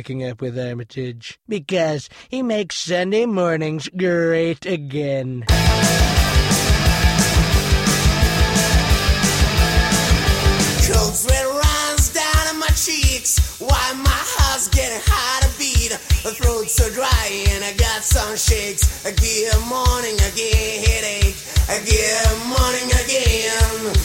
I waking up with Armitage because he makes Sunday mornings great again. Cold sweat runs down my cheeks. Why my heart's getting hard to beat. My throat's so dry and I got some shakes. Get morning again, headache. Get morning again.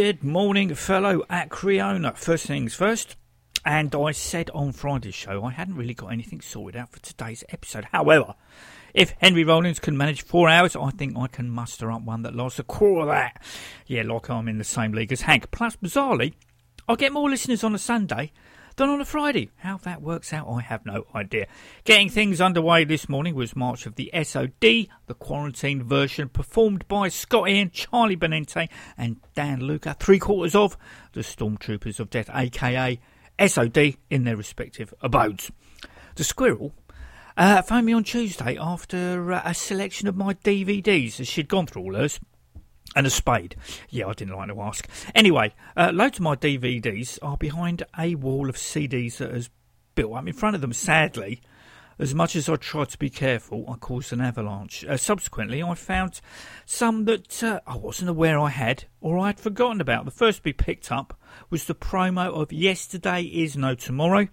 Good morning, fellow Acreona. First things first, and I said on Friday's show I hadn't really got anything sorted out for today's episode. However, if Henry Rollins can manage four hours, I think I can muster up one that lasts a quarter of that. Yeah, like I'm in the same league as Hank. Plus, bizarrely, I get more listeners on a Sunday than on a Friday. How that works out, I have no idea. Getting things underway this morning was March of the SOD, the quarantine version, performed by Scott Ian, Charlie Benante, and Dan Luca, three quarters of the Stormtroopers of Death, aka SOD, in their respective abodes. The Squirrel uh, phoned me on Tuesday after uh, a selection of my DVDs, as she'd gone through all hers. And a spade. Yeah, I didn't like to ask. Anyway, uh, loads of my DVDs are behind a wall of CDs that has built up in front of them. Sadly, as much as I tried to be careful, I caused an avalanche. Uh, subsequently, I found some that uh, I wasn't aware I had or I had forgotten about. The first to be picked up was the promo of Yesterday Is No Tomorrow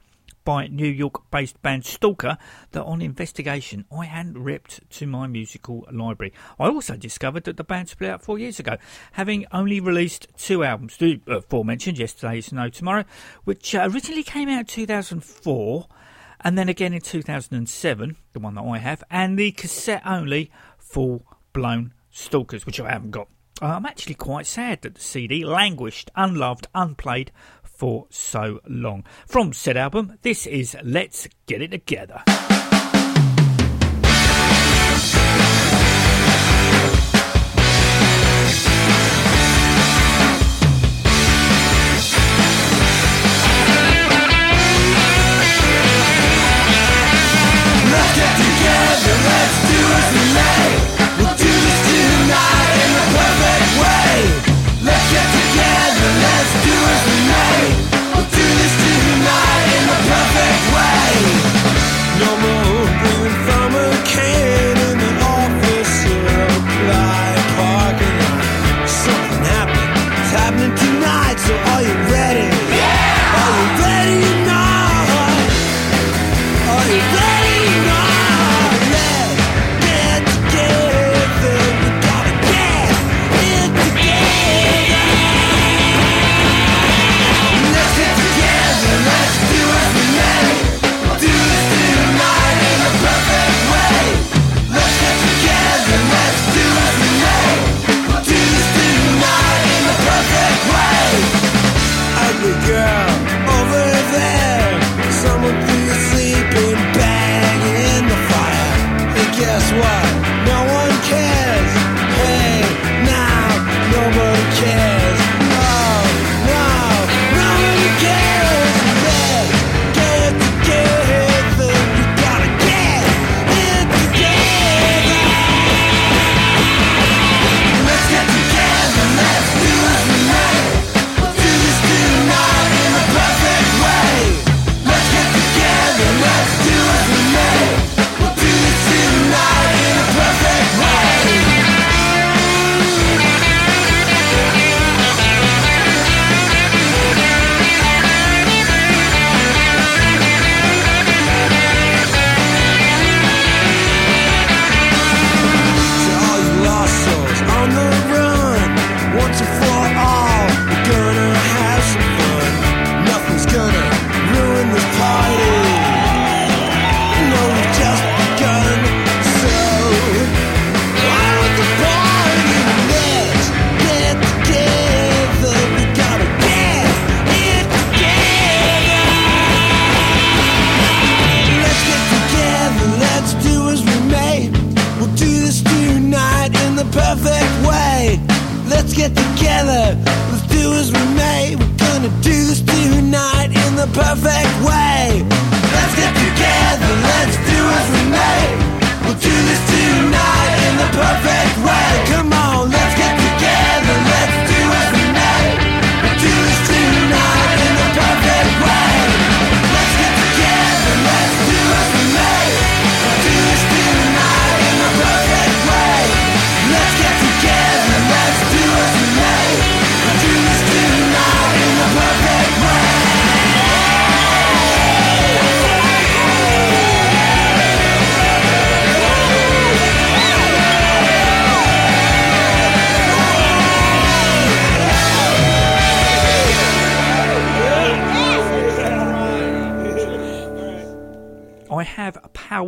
by New York based band Stalker that on investigation I hadn't ripped to my musical library. I also discovered that the band split out four years ago, having only released two albums, the uh, aforementioned Yesterday is No Tomorrow, which uh, originally came out in 2004 and then again in 2007, the one that I have, and the cassette only Full Blown Stalkers, which I haven't got. I'm actually quite sad that the CD languished, unloved, unplayed for so long. From said album, this is Let's Get It Together. Let's get together, let's do as we may. We'll do this tonight in the perfect way. Let's get together, let's do as we may. We'll do this tonight in the perfect way.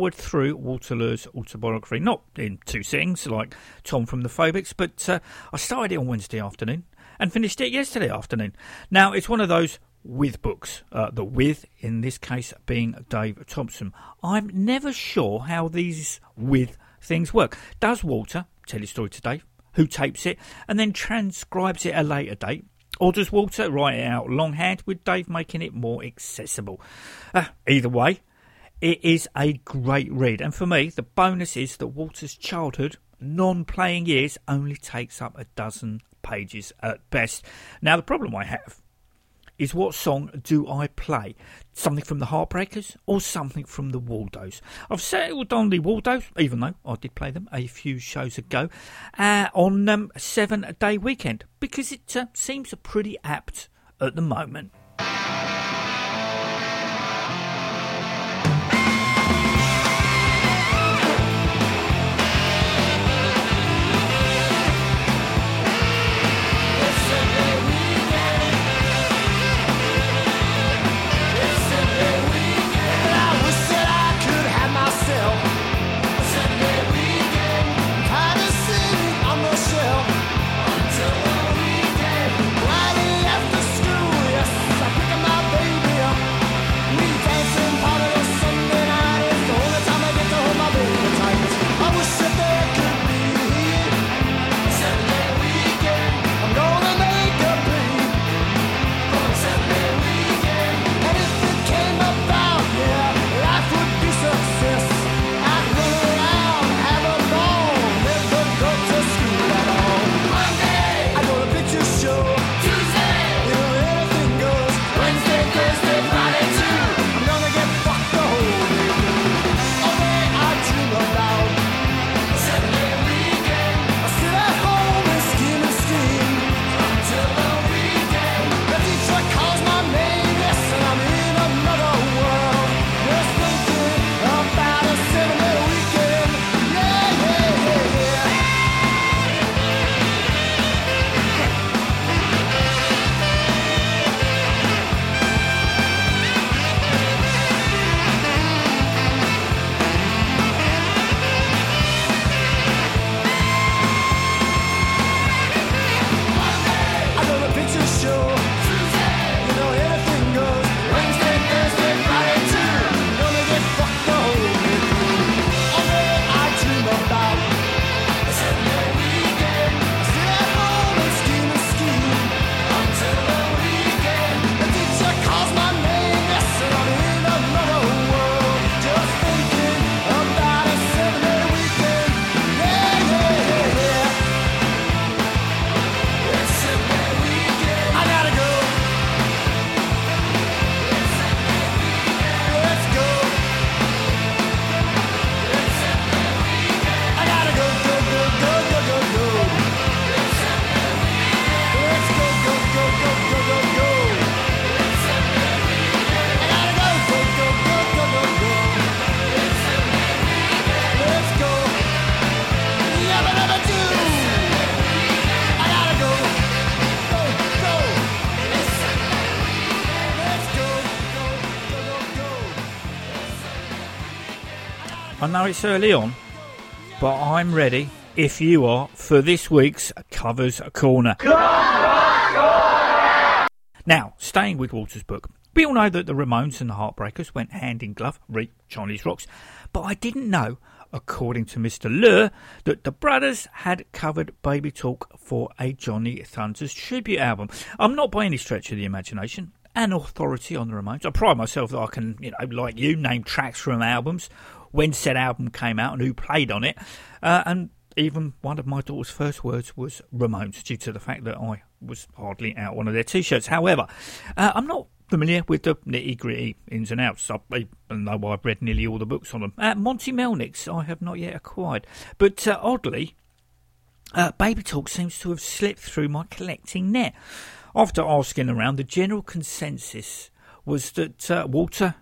Powered through Walter Lure's autobiography, not in two sittings like Tom from the Phobics, but uh, I started it on Wednesday afternoon and finished it yesterday afternoon. Now, it's one of those with books, uh, the with in this case being Dave Thompson. I'm never sure how these with things work. Does Walter tell his story to Dave, who tapes it and then transcribes it at a later date? Or does Walter write it out longhand with Dave making it more accessible? Uh, either way, it is a great read, and for me, the bonus is that Walter's childhood, non playing years, only takes up a dozen pages at best. Now, the problem I have is what song do I play? Something from the Heartbreakers or something from the Waldos? I've settled on the Waldos, even though I did play them a few shows ago, uh, on um, Seven Day Weekend, because it uh, seems pretty apt at the moment. It's early on, but I'm ready, if you are, for this week's Covers Corner. Now, staying with Walter's book, we all know that the Ramones and the Heartbreakers went hand in glove, re Chinese rocks, but I didn't know, according to Mr. Lure, that the brothers had covered Baby Talk for a Johnny Thunders tribute album. I'm not by any stretch of the imagination an authority on the Ramones. I pride myself that I can, you know, like you, name tracks from albums, when said album came out and who played on it. Uh, and even one of my daughter's first words was Ramones, due to the fact that I was hardly out one of their t-shirts. However, uh, I'm not familiar with the nitty gritty ins and outs. I though I've read nearly all the books on them. Uh, Monte Melnick's I have not yet acquired, but uh, oddly, uh, Baby Talk seems to have slipped through my collecting net. After asking around, the general consensus was that uh, Walter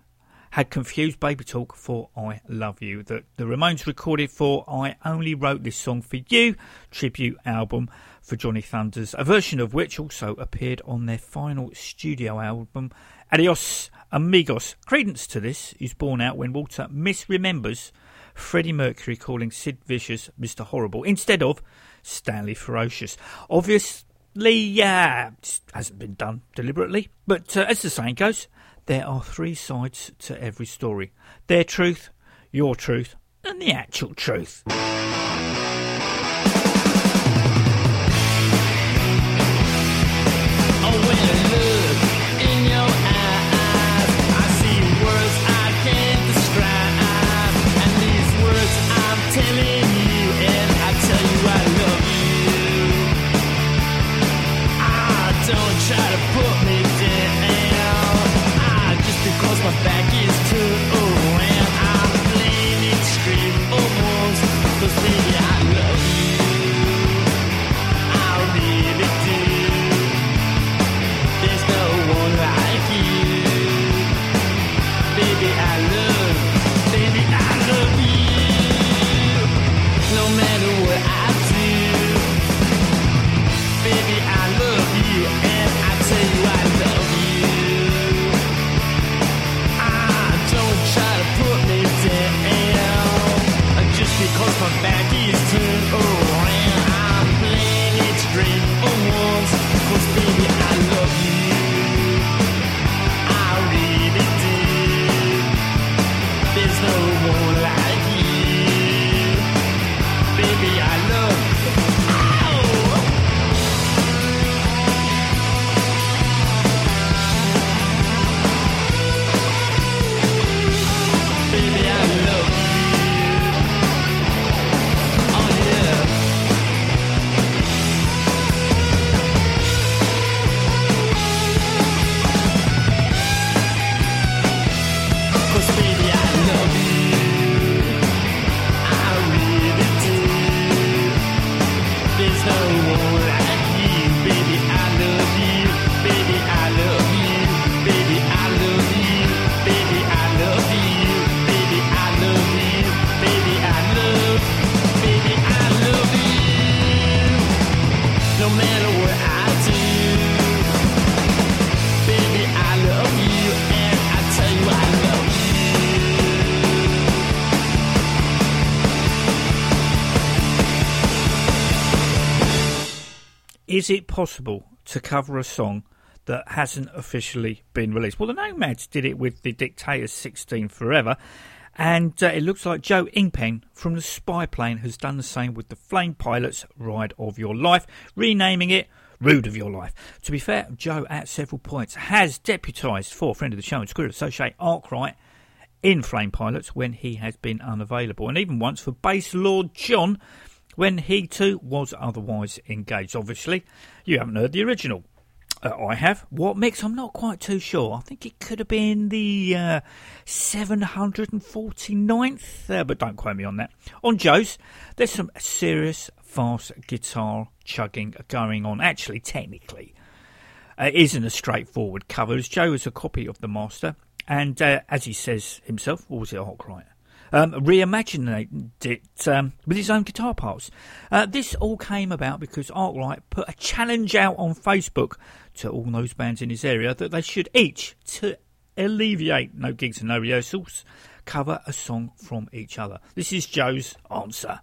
had confused Baby Talk for I Love You. That the Ramones recorded for I Only Wrote This Song for You tribute album for Johnny Thunders, a version of which also appeared on their final studio album, Adios Amigos. Credence to this is borne out when Walter misremembers Freddie Mercury calling Sid Vicious Mr. Horrible instead of Stanley Ferocious. Obviously, yeah, hasn't been done deliberately, but uh, as the saying goes, there are three sides to every story their truth, your truth, and the actual truth. Is it possible to cover a song that hasn't officially been released? Well, the Nomads did it with the Dictators 16 Forever, and uh, it looks like Joe Inkpen from the Spy Plane has done the same with the Flame Pilots Ride of Your Life, renaming it Rude of Your Life. To be fair, Joe at several points has deputised for friend of the show and Screw Associate Arkwright in Flame Pilots when he has been unavailable, and even once for Bass Lord John when he too was otherwise engaged. Obviously, you haven't heard the original. Uh, I have. What mix? I'm not quite too sure. I think it could have been the uh, 749th, uh, but don't quote me on that. On Joe's, there's some serious fast guitar chugging going on. Actually, technically, uh, it isn't a straightforward cover, as Joe is a copy of the master, and uh, as he says himself, or was it a hot writer? Um, reimagined it um, with his own guitar parts. Uh, this all came about because Arkwright put a challenge out on Facebook to all those bands in his area that they should each, to alleviate no gigs and no rehearsals, cover a song from each other. This is Joe's answer.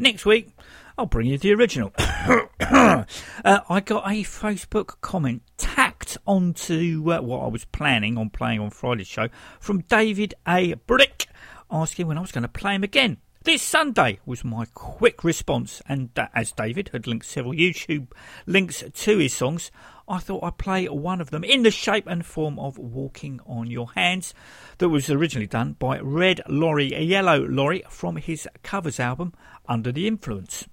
Next week, I'll bring you the original. uh, I got a Facebook comment tacked onto uh, what I was planning on playing on Friday's show from David A. Burdick asking when I was going to play him again. This Sunday was my quick response, and uh, as David had linked several YouTube links to his songs, I thought I'd play one of them in the shape and form of Walking on Your Hands, that was originally done by Red Lorry, Yellow Lorry, from his covers album Under the Influence.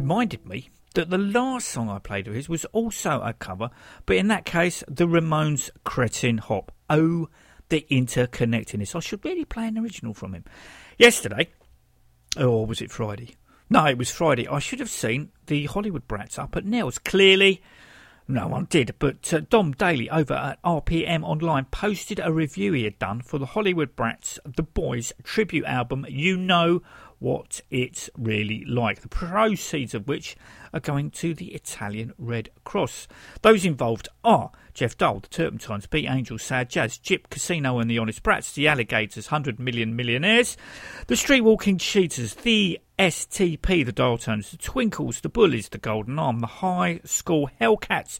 Reminded me that the last song I played of his was also a cover, but in that case, the Ramones' Cretin Hop. Oh, the interconnectedness. I should really play an original from him. Yesterday, or was it Friday? No, it was Friday. I should have seen the Hollywood Brats up at Nels. Clearly, no one did, but uh, Dom Daley over at RPM Online posted a review he had done for the Hollywood Brats The Boys tribute album, You Know What It's Really Like, the proceeds of which are going to the Italian Red Cross. Those involved are Jeff Dahl, the Turpentines, Beat Angels, Sad Jazz, Gyp Casino and the Honest Brats, the Alligators, 100 Million Millionaires, the Streetwalking Cheaters, the STP, the Dial Tones, the Twinkles, the Bullies, the Golden Arm, the High School Hellcats,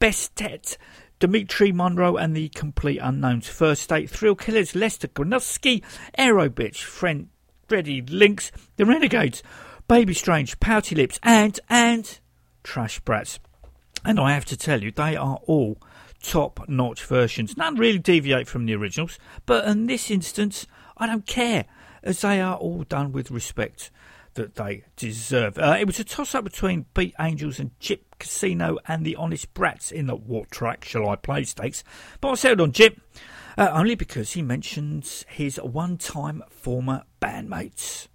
Bestet, Dimitri Monroe and the Complete Unknowns, First State, Thrill Killers, Lester Granuski, Aerobitch, Friend, Freddy Lynx, The Renegades, Baby Strange, Pouty Lips, and, and Trash Brats. And I have to tell you, they are all top notch versions. None really deviate from the originals, but in this instance, I don't care, as they are all done with respect that they deserve. Uh, it was a toss up between Beat Angels and Gyp Casino and the Honest Brats in the What Track Shall I Play stakes, but I settled on Gyp. Uh, only because he mentions his one time former bandmates.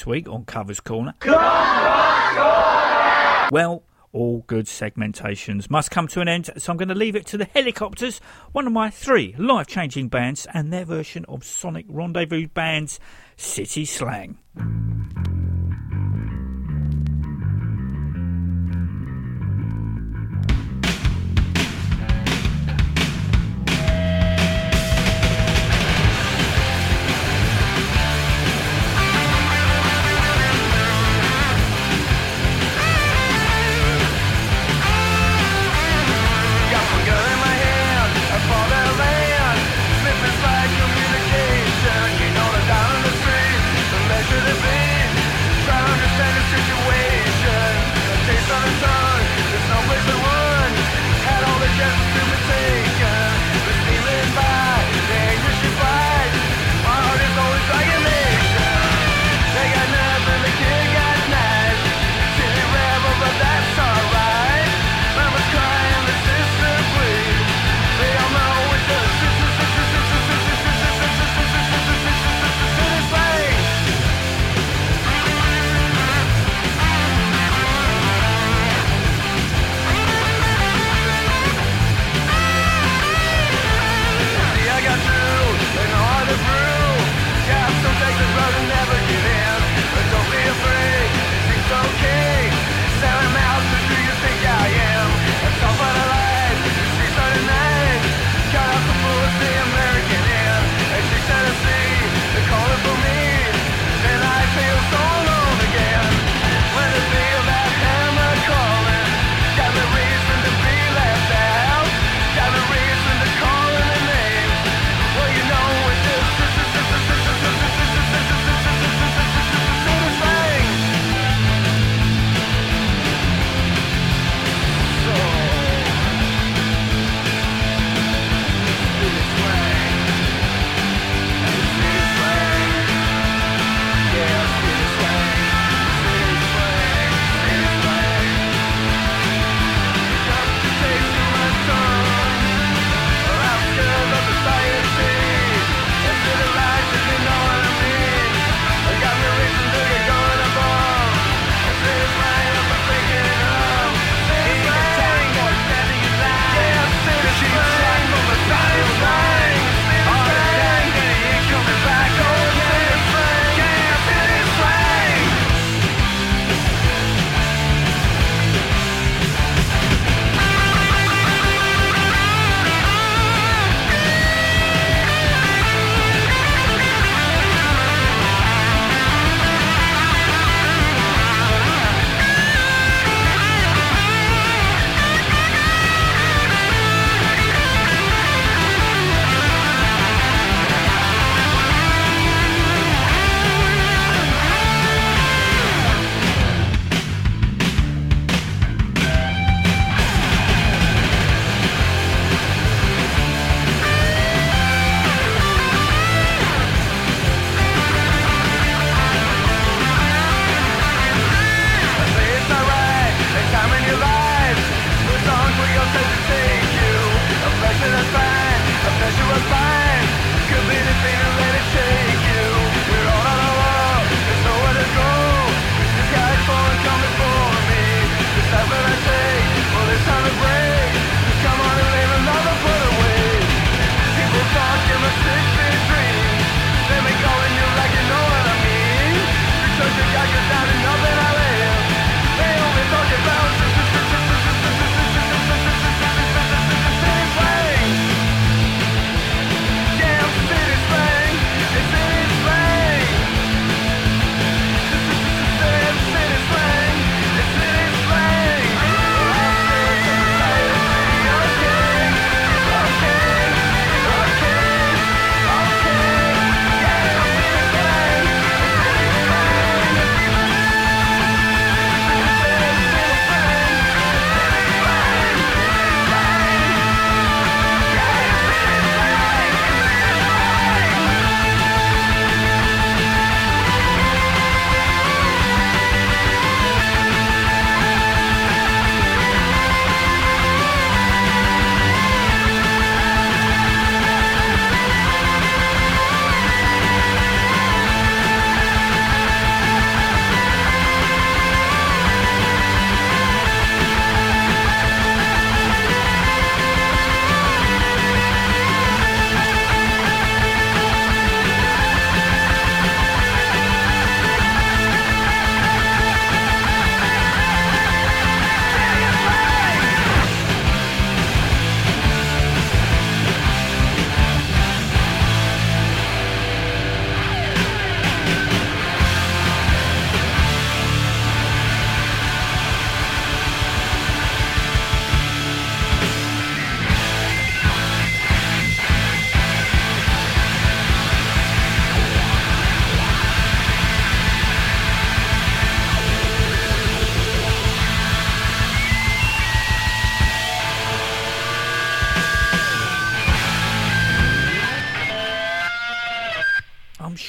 This week on Covers Corner. Well, all good segmentations must come to an end, so I'm going to leave it to the Hellacopters, one of my three life changing bands, and their version of Sonic Rendezvous Band's City Slang.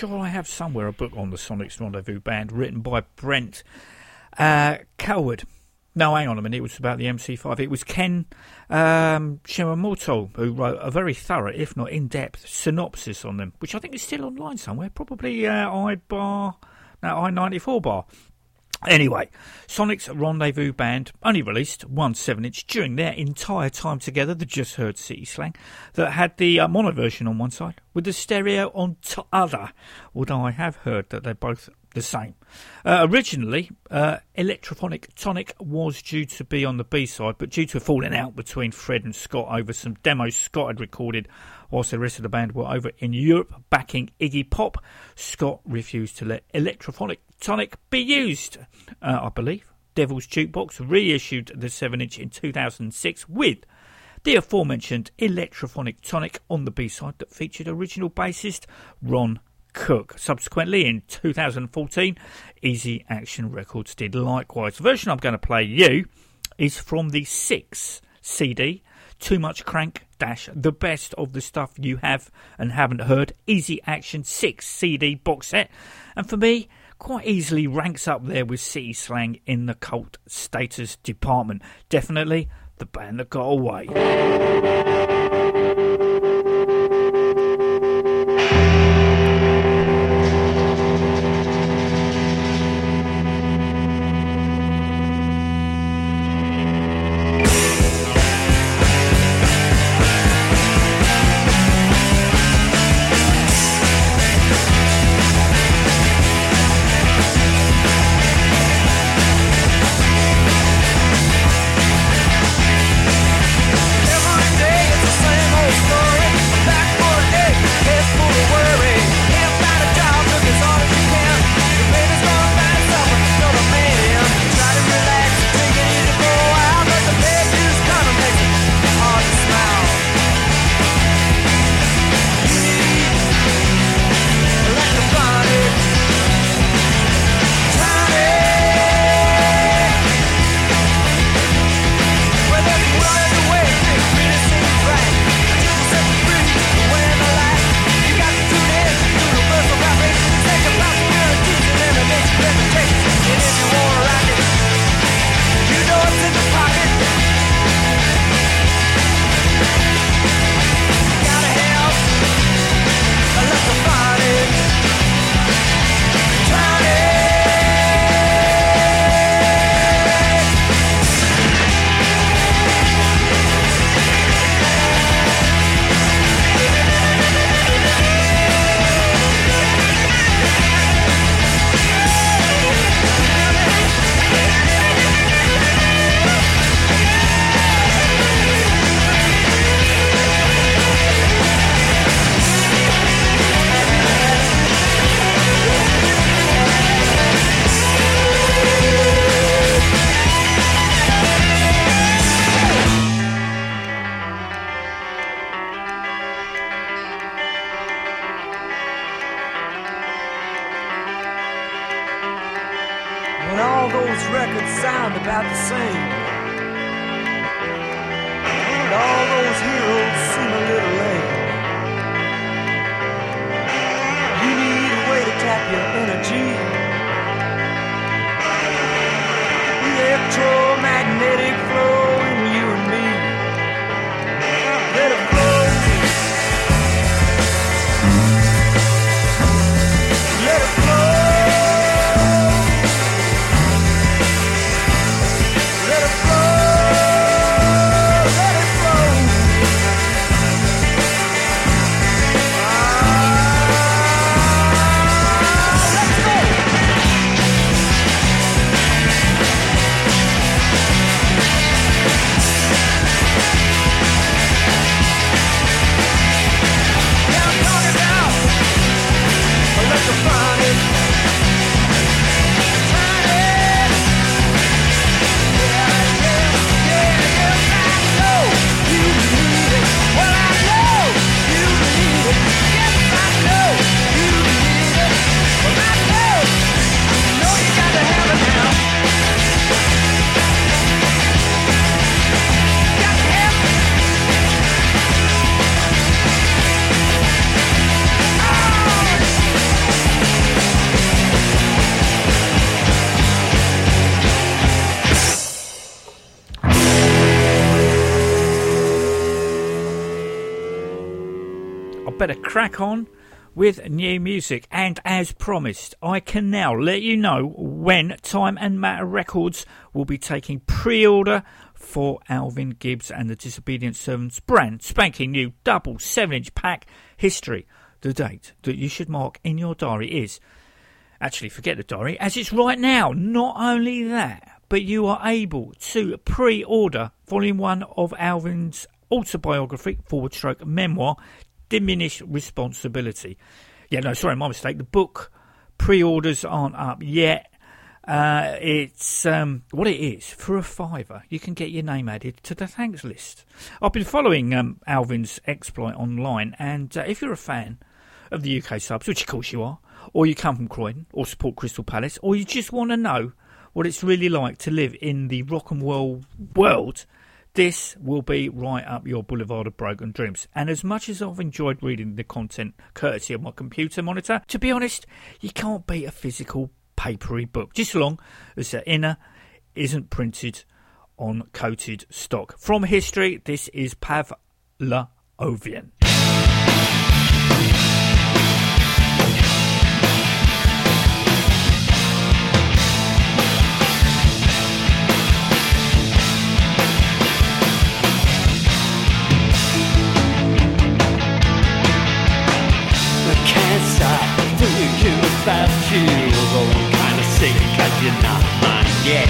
Sure I have somewhere a book on the Sonic's Rendezvous Band written by Brent uh, Callwood. No, hang on a minute. It was about the MC5. It was Ken um, Shimamoto who wrote a very thorough, if not in-depth, synopsis on them, which I think is still online somewhere. Probably uh, iBar, no, i94 bar. Anyway, Sonic's Rendezvous Band only released one 7 inch during their entire time together, the just heard City Slang, that had the uh, mono version on one side with the stereo on the other, although I have heard that they're both the same. Uh, originally, uh, Electrophonic Tonic was due to be on the B side, but due to a falling out between Fred and Scott over some demos Scott had recorded whilst the rest of the band were over in Europe backing Iggy Pop, Scott refused to let Electrophonic Tonic be used, uh, I believe. Devil's Jukebox reissued the 7 inch in 2006 with the aforementioned Electrophonic Tonic on the B side that featured original bassist Ron Cooke. Subsequently, in 2014, Easy Action Records did likewise. The version I'm going to play you is from the 6 CD, Too Much Crank Dash, the best of the stuff you have and haven't heard. Easy Action 6 CD box set. And for me, quite easily ranks up there with City Slang in the cult status department. Definitely the band that got away. Sound about the same. And all those heroes crack on with new music. And as promised, I can now let you know when Time and Matter Records will be taking pre order for Alvin Gibbs and the Disobedient Servants brand spanking new double 7 inch pack history. The date that you should mark in your diary is actually forget the diary as it's right now. Not only that, but you are able to pre order volume one of Alvin's autobiography forward stroke memoir, Diminished Responsibility. Yeah, no, sorry, my mistake. The book pre orders aren't up yet. Uh, it's um, what it is for a fiver. You can get your name added to the thanks list. I've been following um, Alvin's exploit online, and uh, if you're a fan of the UK subs, which of course you are, or you come from Croydon, or support Crystal Palace, or you just want to know what it's really like to live in the rock and roll world, this will be right up your boulevard of broken dreams. And as much as I've enjoyed reading the content courtesy of my computer monitor, to be honest, you can't beat a physical papery book, just as long as the inner isn't printed on coated stock. From history, this is Pavla about you. Although I'm kinda sick cause you're not mine yet.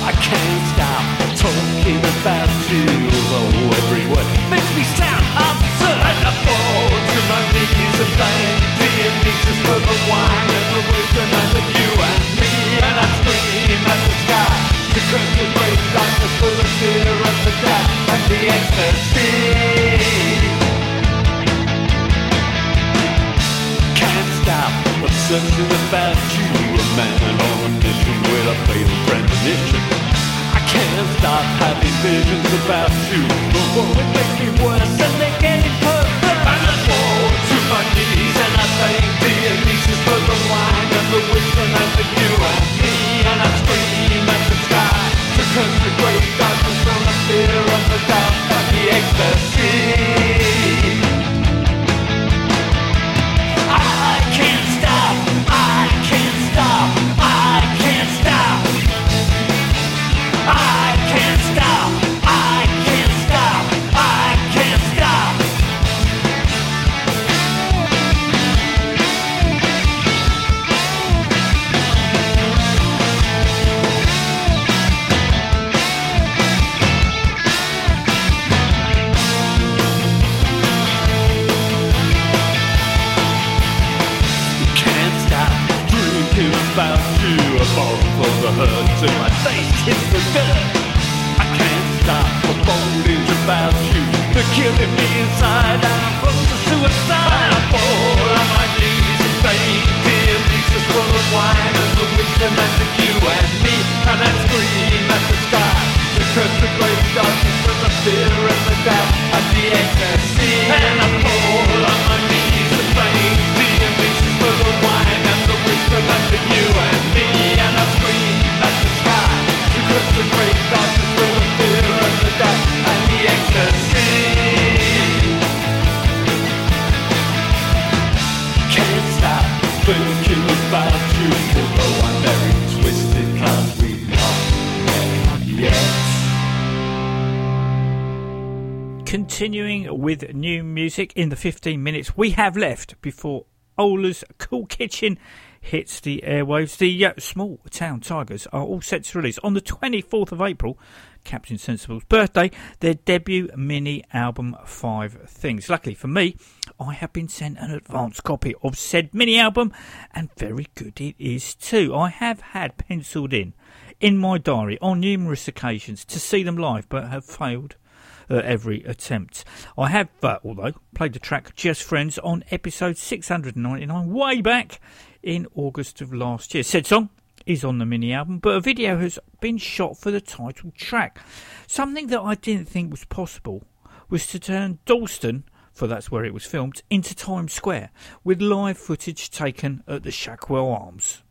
I can't stop talking about you. Although every word makes me sound absurd. And I fall to my knees and thank the Jesus for the wine and the wisdom the you and me And I scream at the sky. To curse the great darkness for the fear of the death and the ecstasy. Can't stop obsessing about you, a man on a mission with a fatal premonition. I can't stop having visions about you, although it makes me worse and they getting further. And I fall to my knees and I thank the Elysius music in the 15 minutes we have left before Ola's Cool Kitchen hits the airwaves. The uh, Small Town Tigers are all set to release on the 24th of April, Captain Sensible's birthday, their debut mini album, Five Things. Luckily for me, I have been sent an advance copy of said mini album, and very good it is too. I have had penciled in in my diary on numerous occasions to see them live, but have failed uh, every attempt. I have, uh, although, played the track Just Friends on episode 699 way back in August of last year. Said song is on the mini album, but a video has been shot for the title track. Something that I didn't think was possible was to turn Dalston, for that's where it was filmed, into Times Square with live footage taken at the Shackwell Arms.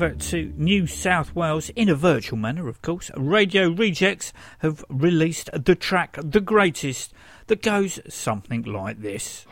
over to New South Wales in a virtual manner, of course. Radio Rejects have released the track The Greatest that goes something like this.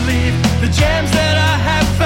believe the gems that I have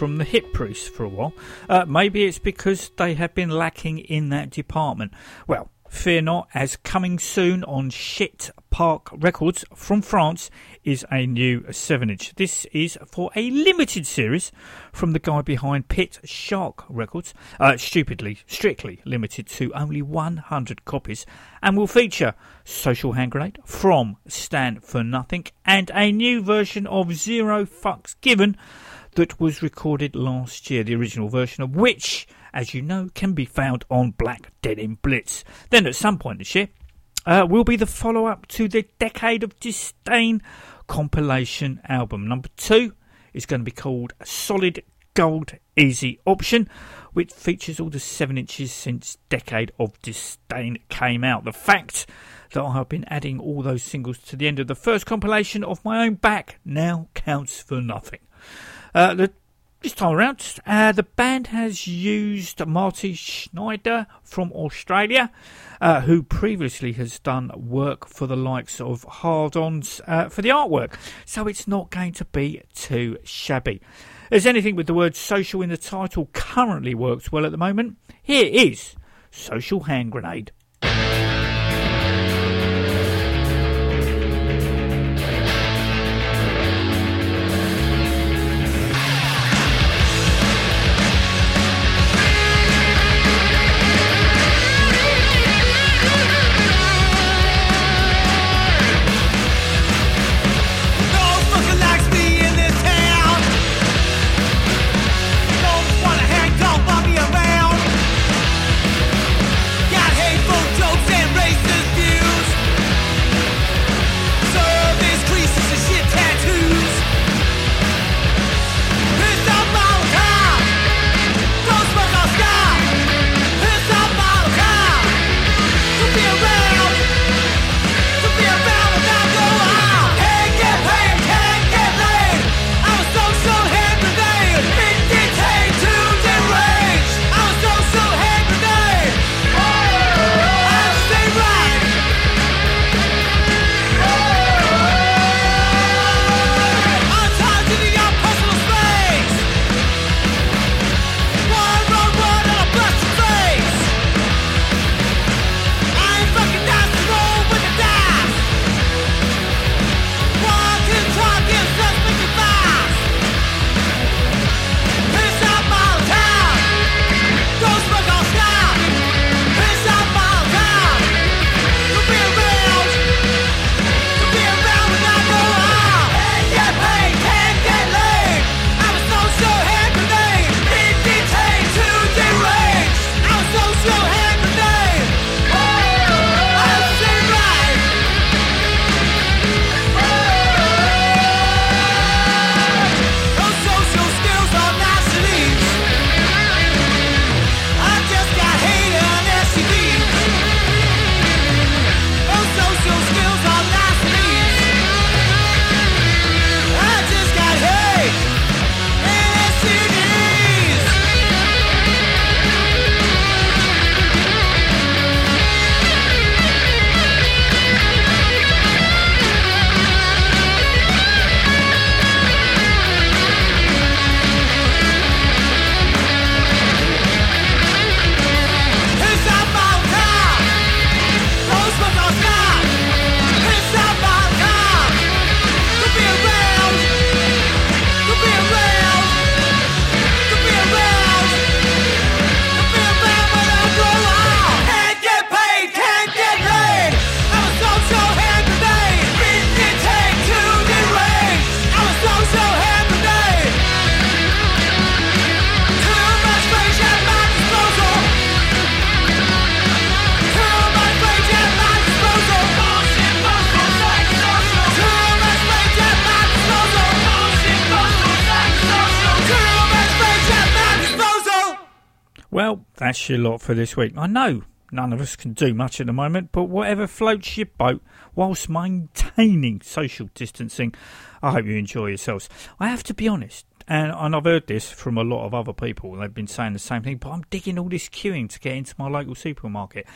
from the hip priests for a while. Uh, maybe it's because they have been lacking in that department. Well, fear not, as coming soon on Shit Park Records from France is a new 7 inch. This is for a limited series from the guy behind Pit Shark Records, uh, stupidly, strictly limited to only 100 copies, and will feature Social Hand Grenade from Stand for Nothing and a new version of Zero Fucks Given that was recorded last year, the original version of which, as you know, can be found on Black Denim Blitz. Then at some point this year, uh, will be the follow up to the Decade of Disdain compilation album. Number two is going to be called Solid Gold Easy Option, which features all the 7 inches since Decade of Disdain came out. The fact that I have been adding all those singles to the end of the first compilation of my own back now counts for nothing. Uh, the, this time around, uh, the band has used Marty Schneider from Australia, uh, who previously has done work for the likes of Hard Ons uh, for the artwork. So it's not going to be too shabby. As anything with the word social in the title currently works well at the moment, here is Social Hand Grenade. That's your lot for this week. I know none of us can do much at the moment, but whatever floats your boat whilst maintaining social distancing, I hope you enjoy yourselves. I have to be honest, and, and I've heard this from a lot of other people, they've been saying the same thing, but I'm digging all this queuing to get into my local supermarket.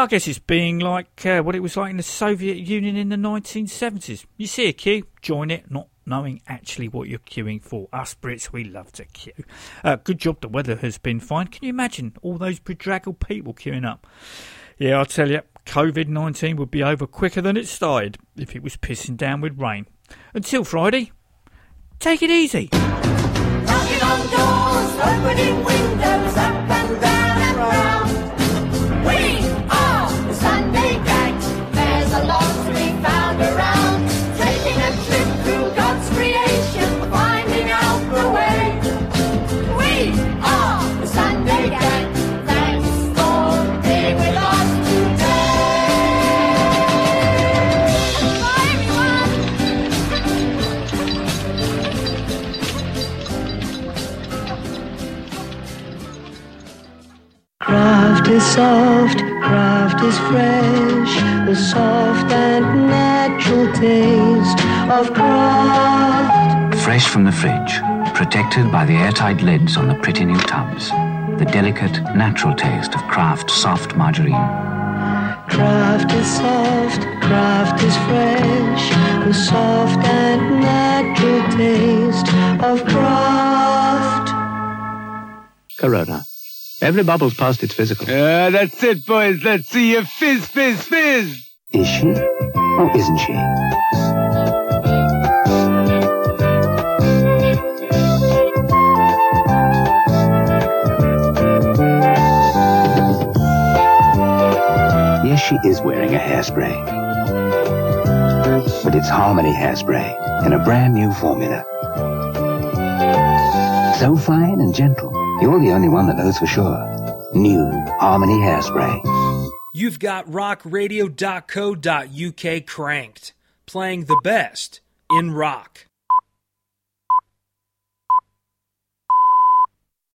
I guess it's being like uh, what it was like in the Soviet Union in the 1970s. You see a queue, join it, not knowing actually what you're queuing for. Us Brits, we love to queue. Uh, good job the weather has been fine. Can you imagine all those bedraggled people queuing up? Yeah, I'll tell you, COVID 19 would be over quicker than it started if it was pissing down with rain. Until Friday, take it easy. Knocking on doors, opening windows, is soft, Kraft is fresh, the soft and natural taste of Kraft. Fresh from the fridge, protected by the airtight lids on the pretty new tubs. The delicate, natural taste of Kraft soft margarine. Kraft is soft, Kraft is fresh, the soft and natural taste of Kraft. Corona. Every bubble's past its physical. Uh, that's it, boys. Let's see you fizz, fizz, fizz. Is she? Or isn't she? Yes, she is wearing a hairspray. But it's Harmony Hairspray in a brand new formula. So fine and gentle, you're the only one that knows for sure. New Harmony Hairspray. You've got rockradio.co.uk cranked, playing the best in rock.